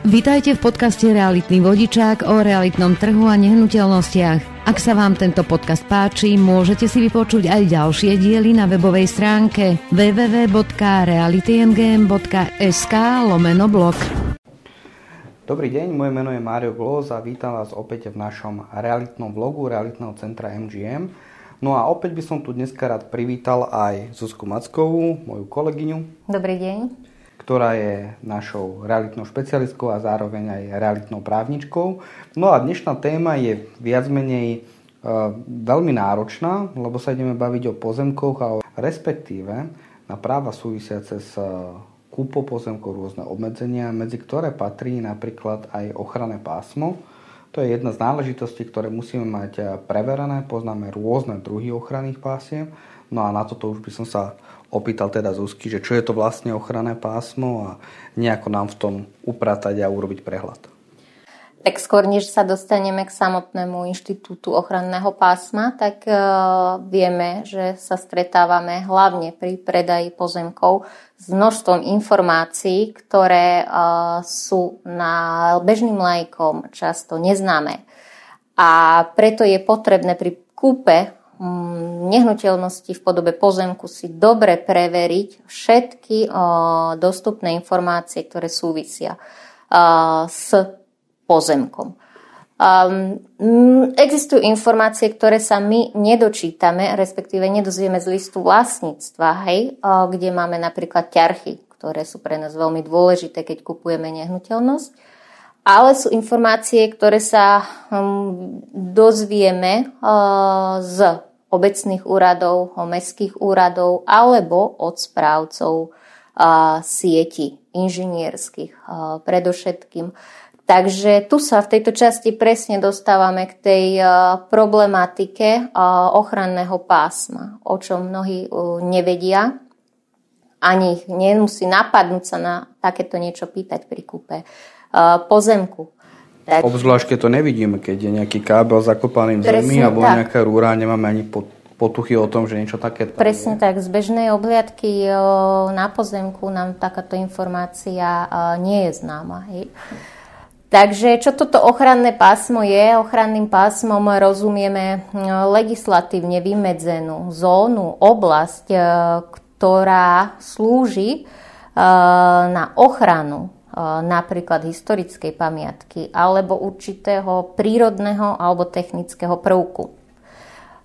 Vítajte v podcaste Realitný vodičák o realitnom trhu a nehnuteľnostiach. Ak sa vám tento podcast páči, môžete si vypočuť aj ďalšie diely na webovej stránke www.realitymgm.sk lomeno blog. Dobrý deň, moje meno je Mário Glóz a vítam vás opäť v našom realitnom vlogu realitného centra MGM. No a opäť by som tu dneska rád privítal aj Zuzku Mackovú, moju kolegyňu. Dobrý deň ktorá je našou realitnou špecialistkou a zároveň aj realitnou právničkou. No a dnešná téma je viac menej e, veľmi náročná, lebo sa ideme baviť o pozemkoch a o respektíve na práva súvisiace s e, kúpou pozemkov rôzne obmedzenia, medzi ktoré patrí napríklad aj ochranné pásmo. To je jedna z náležitostí, ktoré musíme mať e, preverené. Poznáme rôzne druhy ochranných pásiem. No a na toto už by som sa opýtal teda Zuzky, že čo je to vlastne ochranné pásmo a nejako nám v tom upratať a urobiť prehľad. Tak skôr, než sa dostaneme k samotnému inštitútu ochranného pásma, tak uh, vieme, že sa stretávame hlavne pri predaji pozemkov s množstvom informácií, ktoré uh, sú na bežným lajkom často neznáme. A preto je potrebné pri kúpe nehnuteľnosti v podobe pozemku si dobre preveriť všetky dostupné informácie, ktoré súvisia s pozemkom. Mm, existujú informácie, ktoré sa my nedočítame, respektíve nedozvieme z listu vlastníctva, hej, kde máme napríklad ťarchy, ktoré sú pre nás veľmi dôležité, keď kupujeme nehnuteľnosť. Ale sú informácie, ktoré sa mm, dozvieme z obecných úradov, mestských úradov alebo od správcov sieti inžinierských predovšetkým. Takže tu sa v tejto časti presne dostávame k tej problematike ochranného pásma, o čom mnohí nevedia. Ani nemusí napadnúť sa na takéto niečo pýtať pri kúpe pozemku. Tak. Obzvlášť, keď to nevidíme, keď je nejaký kábel zakopaný v zemi alebo tak. nejaká rúra, nemáme ani potuchy o tom, že niečo také tam Presne je. tak, z bežnej obliadky na pozemku nám takáto informácia nie je známa. Hej. Takže čo toto ochranné pásmo je? Ochranným pásmom rozumieme legislatívne vymedzenú zónu, oblasť, ktorá slúži na ochranu napríklad historickej pamiatky alebo určitého prírodného alebo technického prvku.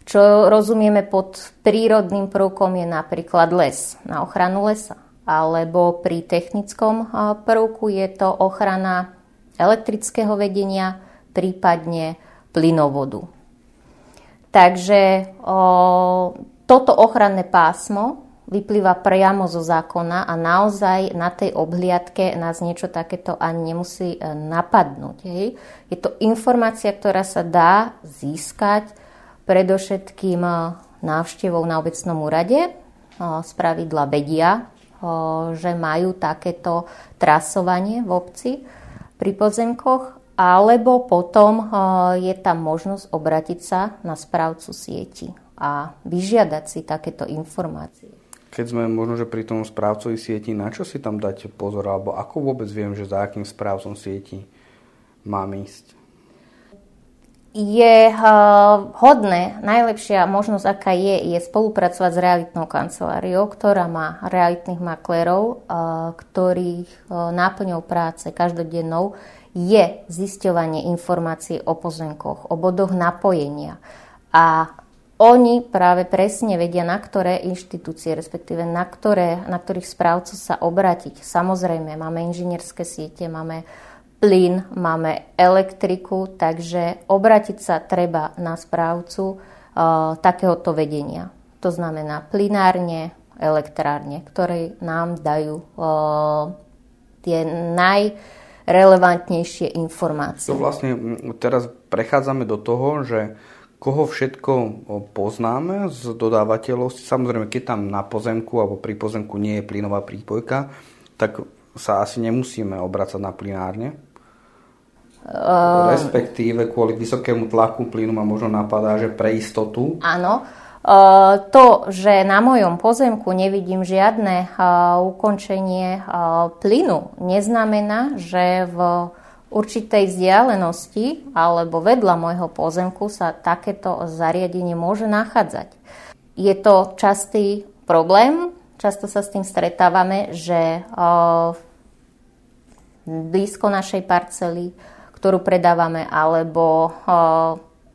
Čo rozumieme pod prírodným prvkom je napríklad les, na ochranu lesa. Alebo pri technickom prvku je to ochrana elektrického vedenia, prípadne plynovodu. Takže o, toto ochranné pásmo vyplýva priamo zo zákona a naozaj na tej obhliadke nás niečo takéto ani nemusí e, napadnúť. Hej. Je to informácia, ktorá sa dá získať predovšetkým e, návštevou na obecnom úrade. Z e, pravidla vedia, že majú takéto trasovanie v obci pri pozemkoch, alebo potom je tam možnosť obratiť sa na správcu sieti a vyžiadať si takéto informácie keď sme možno, že pri tom správcovi sieti, na čo si tam dať pozor, alebo ako vôbec viem, že za akým správcom sieti mám ísť? Je uh, hodné, najlepšia možnosť, aká je, je spolupracovať s realitnou kanceláriou, ktorá má realitných maklérov, uh, ktorých uh, náplňou práce každodennou je zisťovanie informácií o pozemkoch, o bodoch napojenia. A oni práve presne vedia, na ktoré inštitúcie, respektíve na, ktoré, na ktorých správcov sa obrátiť. Samozrejme, máme inžinierské siete, máme plyn, máme elektriku, takže obrátiť sa treba na správcu uh, takéhoto vedenia. To znamená plynárne, elektrárne, ktoré nám dajú uh, tie najrelevantnejšie informácie. To vlastne teraz prechádzame do toho, že koho všetko poznáme z dodávateľov. Samozrejme, keď tam na pozemku alebo pri pozemku nie je plynová prípojka, tak sa asi nemusíme obracať na plynárne. Uh... Respektíve kvôli vysokému tlaku plynu ma možno napadá, že pre istotu. Áno. To, že na mojom pozemku nevidím žiadne ukončenie plynu, neznamená, že v určitej vzdialenosti alebo vedľa môjho pozemku sa takéto zariadenie môže nachádzať. Je to častý problém, často sa s tým stretávame, že blízko našej parcely, ktorú predávame, alebo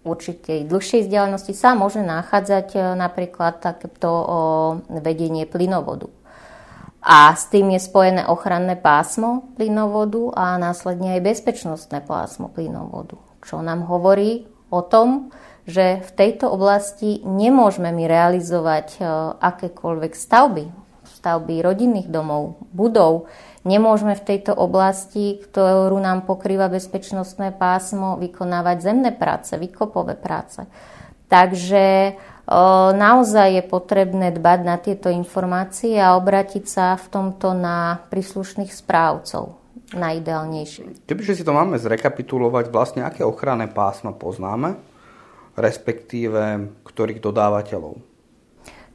určitej dlhšej vzdialenosti sa môže nachádzať e, napríklad takéto vedenie plynovodu. A s tým je spojené ochranné pásmo plynovodu a následne aj bezpečnostné pásmo plynovodu, čo nám hovorí o tom, že v tejto oblasti nemôžeme my realizovať e, akékoľvek stavby, stavby rodinných domov, budov, Nemôžeme v tejto oblasti, ktorú nám pokrýva bezpečnostné pásmo, vykonávať zemné práce, vykopové práce. Takže naozaj je potrebné dbať na tieto informácie a obratiť sa v tomto na príslušných správcov najideálnejšie. Kebyže si to máme zrekapitulovať, vlastne aké ochranné pásma poznáme, respektíve ktorých dodávateľov?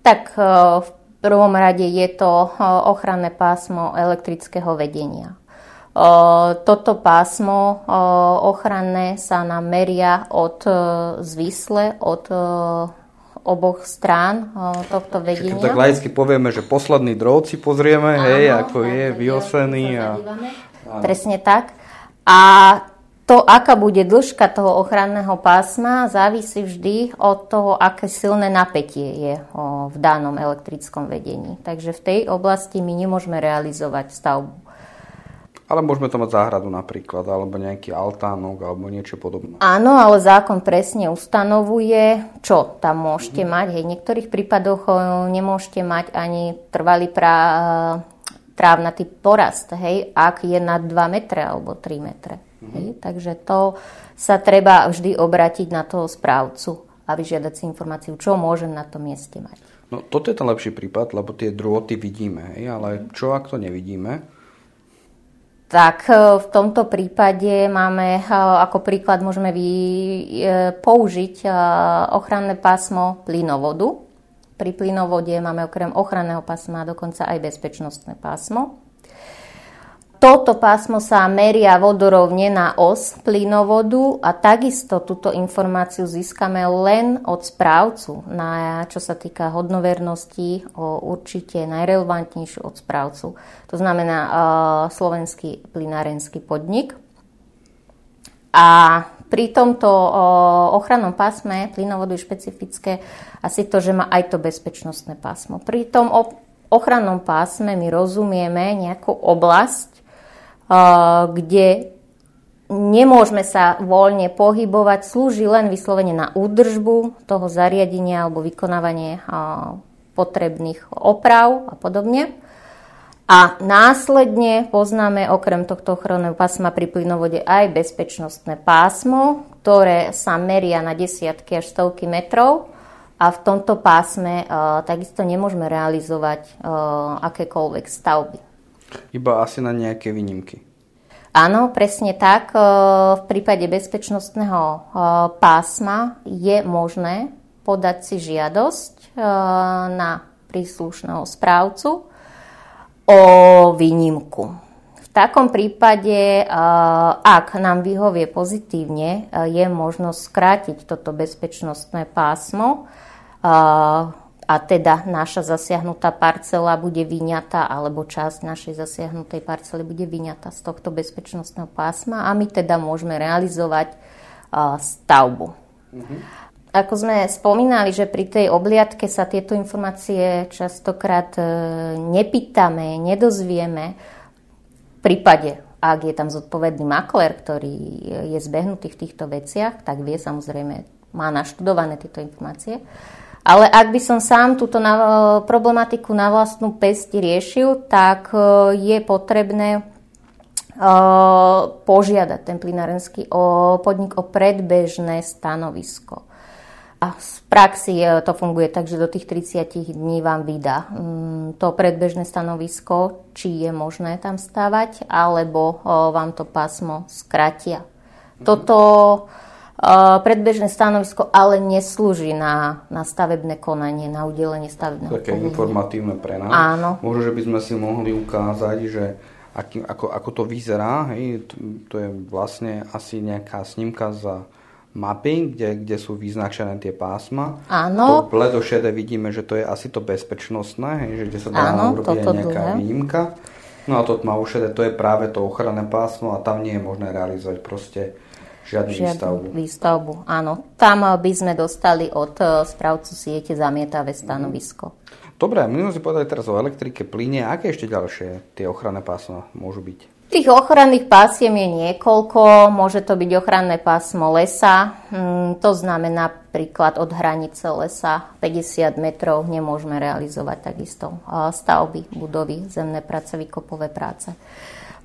Tak v prvom rade je to ochranné pásmo elektrického vedenia. Toto pásmo ochranné sa nám meria od e, zvisle, od e, oboch strán tohto vedenia. Keď tak laicky povieme, že posledný drôt si pozrieme, Áno, hej, ako je vyosený. A... Presne tak. A to, aká bude dĺžka toho ochranného pásma, závisí vždy od toho, aké silné napätie je v danom elektrickom vedení. Takže v tej oblasti my nemôžeme realizovať stavbu. Ale môžeme to mať záhradu napríklad, alebo nejaký altánok, alebo niečo podobné. Áno, ale zákon presne ustanovuje, čo tam môžete mm. mať. Hej, v niektorých prípadoch nemôžete mať ani trvalý pra, trávnatý porast, hej, ak je nad 2 metre alebo 3 metre. Hej? Takže to sa treba vždy obratiť na toho správcu a vyžiadať si informáciu, čo môžem na tom mieste mať. No toto je ten lepší prípad, lebo tie drôty vidíme, hej? ale čo ak to nevidíme? Tak e, v tomto prípade máme, e, ako príklad môžeme vy, e, použiť ochranné pásmo plynovodu. Pri plynovode máme okrem ochranného pásma dokonca aj bezpečnostné pásmo. Toto pásmo sa meria vodorovne na os plynovodu a takisto túto informáciu získame len od správcu, na, čo sa týka hodnovernosti, o určite najrelevantnejšiu od správcu. To znamená uh, slovenský plynárenský podnik. A pri tomto uh, ochrannom pásme plynovodu je špecifické asi to, že má aj to bezpečnostné pásmo. Pri tom ochrannom pásme my rozumieme nejakú oblasť, kde nemôžeme sa voľne pohybovať, slúži len vyslovene na údržbu toho zariadenia alebo vykonávanie potrebných oprav a podobne. A následne poznáme okrem tohto ochranného pásma pri plynovode aj bezpečnostné pásmo, ktoré sa meria na desiatky až stovky metrov a v tomto pásme uh, takisto nemôžeme realizovať uh, akékoľvek stavby. Iba asi na nejaké výnimky. Áno, presne tak. V prípade bezpečnostného pásma je možné podať si žiadosť na príslušného správcu o výnimku. V takom prípade, ak nám vyhovie pozitívne, je možnosť skrátiť toto bezpečnostné pásmo a teda naša zasiahnutá parcela bude vyňatá, alebo časť našej zasiahnutej parcely bude vyňatá z tohto bezpečnostného pásma a my teda môžeme realizovať uh, stavbu. Mm-hmm. Ako sme spomínali, že pri tej obliadke sa tieto informácie častokrát uh, nepýtame, nedozvieme. V prípade, ak je tam zodpovedný makler, ktorý je zbehnutý v týchto veciach, tak vie samozrejme, má naštudované tieto informácie. Ale ak by som sám túto na, e, problematiku na vlastnú pesť riešil, tak e, je potrebné e, požiadať ten plinárenský podnik o predbežné stanovisko. A v praxi to funguje tak, že do tých 30 dní vám vydá mm, to predbežné stanovisko, či je možné tam stávať, alebo vám to pásmo skratia. Mhm. Toto predbežné stanovisko ale neslúži na, na stavebné konanie, na udelenie stavebného Také povolenia. informatívne pre nás. Áno. Možno, že by sme si mohli ukázať, že aký, ako, ako to vyzerá. Hej, to, to je vlastne asi nejaká snímka za mapy, kde, kde sú vyznačené tie pásma. Áno. To bledošede vidíme, že to je asi to bezpečnostné, hej, že kde sa dá Áno, urobiť nejaká dlhé. výnimka. No a to tmavošedé, to je práve to ochranné pásmo a tam nie je možné realizovať proste Žiadnu, Žiadnu výstavbu. výstavbu. Áno, tam by sme dostali od eh, správcu siete zamietavé stanovisko. Dobre, my sme si povedali teraz o elektrike, plyne. Aké ešte ďalšie tie ochranné pásma môžu byť? Tých ochranných pásiem je niekoľko. Môže to byť ochranné pásmo lesa. Mm, to znamená napríklad od hranice lesa 50 metrov nemôžeme realizovať takisto eh, stavby, budovy, zemné práce, výkopové práce.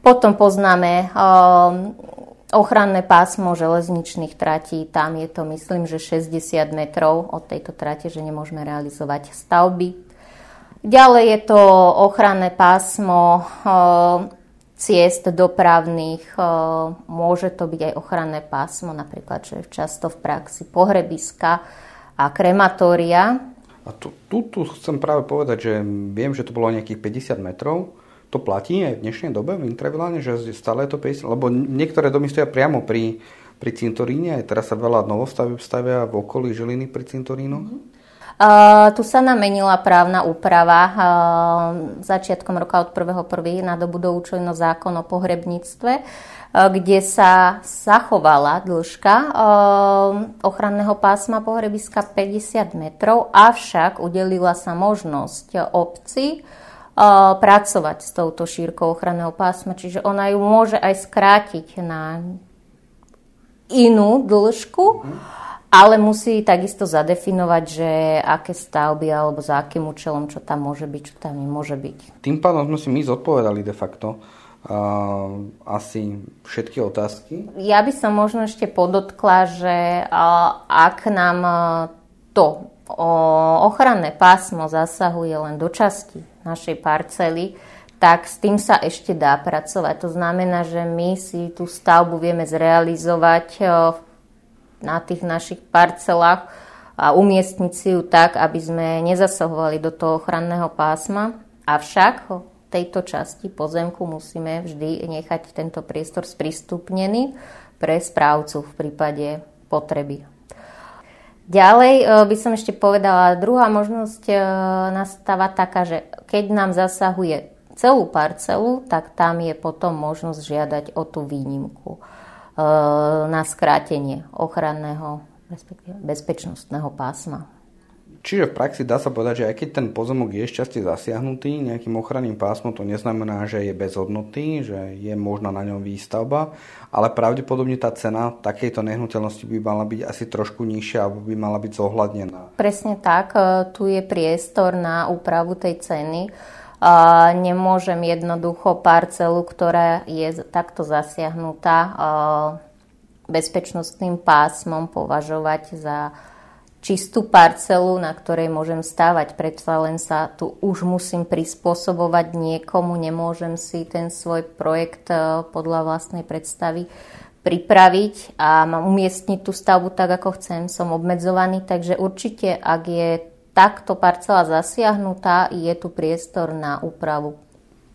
Potom poznáme eh, ochranné pásmo železničných tratí, tam je to myslím, že 60 metrov od tejto trate, že nemôžeme realizovať stavby. Ďalej je to ochranné pásmo e, ciest dopravných, e, môže to byť aj ochranné pásmo, napríklad, čo je často v praxi pohrebiska a krematória. A tu, tu, tu chcem práve povedať, že viem, že to bolo nejakých 50 metrov, to platí aj v dnešnej dobe v Intraviláne, že stále je to 50, lebo niektoré domy stoja priamo pri, pri cintoríne, aj teraz sa veľa novostavieb stavia v okolí Žiliny pri cintorínoch. Mm-hmm. Uh, tu sa namenila právna úprava uh, začiatkom roka od 1.1. na dobu do účinnosť zákon o pohrebníctve, uh, kde sa zachovala dĺžka uh, ochranného pásma pohrebiska 50 metrov, avšak udelila sa možnosť obci pracovať s touto šírkou ochranného pásma, čiže ona ju môže aj skrátiť na inú dĺžku, ale musí takisto zadefinovať, že aké stavby alebo za akým účelom, čo tam môže byť, čo tam nemôže byť. Tým pádom sme si my zodpovedali de facto uh, asi všetky otázky. Ja by som možno ešte podotkla, že uh, ak nám uh, to ochranné pásmo zasahuje len do časti našej parcely, tak s tým sa ešte dá pracovať. To znamená, že my si tú stavbu vieme zrealizovať na tých našich parcelách a umiestniť si ju tak, aby sme nezasahovali do toho ochranného pásma. Avšak v tejto časti pozemku musíme vždy nechať tento priestor sprístupnený pre správcu v prípade potreby. Ďalej e, by som ešte povedala, druhá možnosť e, nastáva taká, že keď nám zasahuje celú parcelu, tak tam je potom možnosť žiadať o tú výnimku e, na skrátenie ochranného, respektíve bezpečnostného pásma. Čiže v praxi dá sa povedať, že aj keď ten pozemok je šťastie zasiahnutý nejakým ochranným pásmom, to neznamená, že je bezhodnotný, že je možná na ňom výstavba, ale pravdepodobne tá cena takejto nehnuteľnosti by mala byť asi trošku nižšia alebo by mala byť zohľadnená. Presne tak, e, tu je priestor na úpravu tej ceny. E, nemôžem jednoducho parcelu, ktorá je takto zasiahnutá e, bezpečnostným pásmom považovať za čistú parcelu, na ktorej môžem stávať. Predsa len sa tu už musím prispôsobovať niekomu, nemôžem si ten svoj projekt e, podľa vlastnej predstavy pripraviť a umiestniť tú stavbu tak, ako chcem. Som obmedzovaný, takže určite, ak je takto parcela zasiahnutá, je tu priestor na úpravu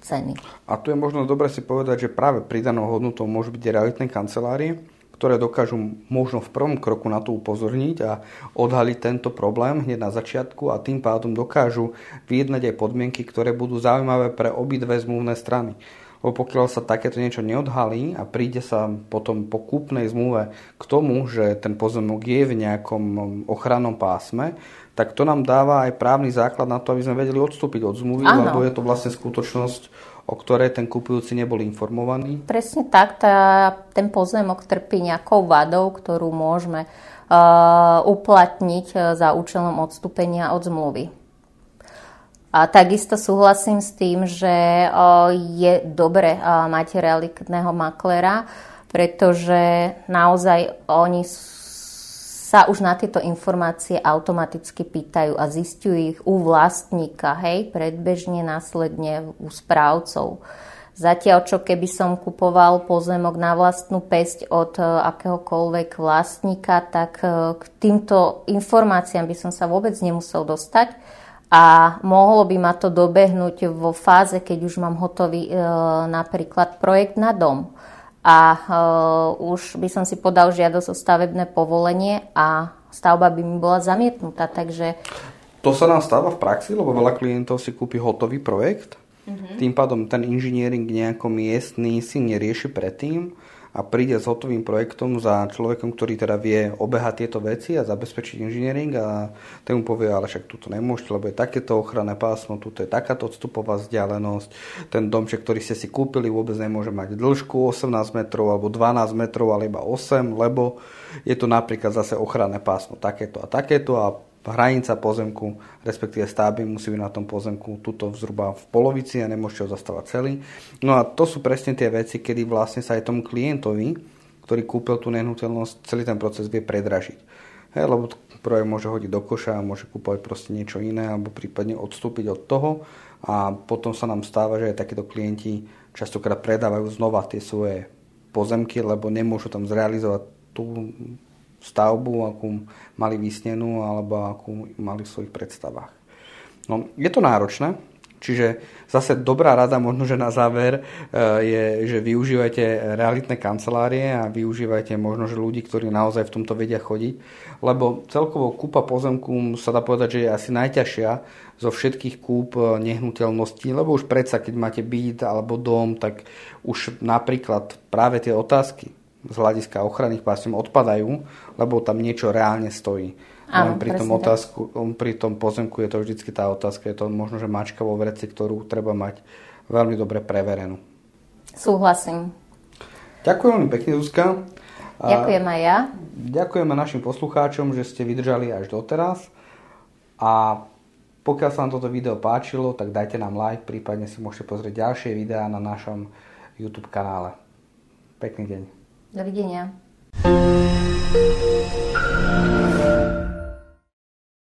ceny. A tu je možno dobre si povedať, že práve pridanou hodnotou môžu byť realitné kancelárie, ktoré dokážu možno v prvom kroku na to upozorniť a odhaliť tento problém hneď na začiatku a tým pádom dokážu vyjednať aj podmienky, ktoré budú zaujímavé pre obidve zmluvné strany. Lebo pokiaľ sa takéto niečo neodhalí a príde sa potom po kúpnej zmluve k tomu, že ten pozemok je v nejakom ochrannom pásme, tak to nám dáva aj právny základ na to, aby sme vedeli odstúpiť od zmluvy, lebo je to vlastne skutočnosť, o ktorej ten kupujúci nebol informovaný? Presne tak, tá, ten pozemok trpí nejakou vadou, ktorú môžeme uh, uplatniť uh, za účelom odstúpenia od zmluvy. A takisto súhlasím s tým, že uh, je dobre uh, mať realitného maklera, pretože naozaj oni sa už na tieto informácie automaticky pýtajú a zistujú ich u vlastníka, hej, predbežne následne u správcov. Zatiaľ, čo keby som kupoval pozemok na vlastnú pesť od e, akéhokoľvek vlastníka, tak e, k týmto informáciám by som sa vôbec nemusel dostať a mohlo by ma to dobehnúť vo fáze, keď už mám hotový e, napríklad projekt na dom. A už by som si podal žiadosť o stavebné povolenie a stavba by mi bola zamietnutá. Takže... To sa nám stáva v praxi, lebo veľa klientov si kúpi hotový projekt Mm-hmm. Tým pádom ten inžiniering nejako miestný si nerieši predtým a príde s hotovým projektom za človekom, ktorý teda vie obehať tieto veci a zabezpečiť inžiniering a ten mu povie, ale však tuto nemôžete, lebo je takéto ochranné pásmo, tuto je takáto odstupová vzdialenosť, ten domček, ktorý ste si kúpili, vôbec nemôže mať dĺžku 18 metrov alebo 12 metrov, ale iba 8, lebo je to napríklad zase ochranné pásmo takéto a takéto a hranica pozemku, respektíve stavby musí byť na tom pozemku tuto zhruba v polovici a nemôžete ho zastávať celý. No a to sú presne tie veci, kedy vlastne sa aj tomu klientovi, ktorý kúpil tú nehnuteľnosť, celý ten proces vie predražiť. Hej, lebo projekt môže hodiť do koša a môže kúpovať proste niečo iné alebo prípadne odstúpiť od toho a potom sa nám stáva, že aj takíto klienti častokrát predávajú znova tie svoje pozemky, lebo nemôžu tam zrealizovať tú stavbu, akú mali vysnenú alebo akú mali v svojich predstavách. No, je to náročné, čiže zase dobrá rada možno, že na záver e, je, že využívajte realitné kancelárie a využívajte možno, že ľudí, ktorí naozaj v tomto vedia chodiť, lebo celkovo kúpa pozemku sa dá povedať, že je asi najťažšia zo všetkých kúp e, nehnuteľností, lebo už predsa, keď máte byt alebo dom, tak už napríklad práve tie otázky, z hľadiska ochranných pásiem odpadajú, lebo tam niečo reálne stojí. Áno, pri, tom otázku, pri tom pozemku je to vždycky tá otázka, je to možno, že mačka vo vreci, ktorú treba mať veľmi dobre preverenú. Súhlasím. Ďakujem veľmi pekne, Zuzka. Ďakujem aj ja. Ďakujeme našim poslucháčom, že ste vydržali až doteraz. A pokiaľ sa vám toto video páčilo, tak dajte nám like, prípadne si môžete pozrieť ďalšie videá na našom YouTube kanále. Pekný deň. До свидания.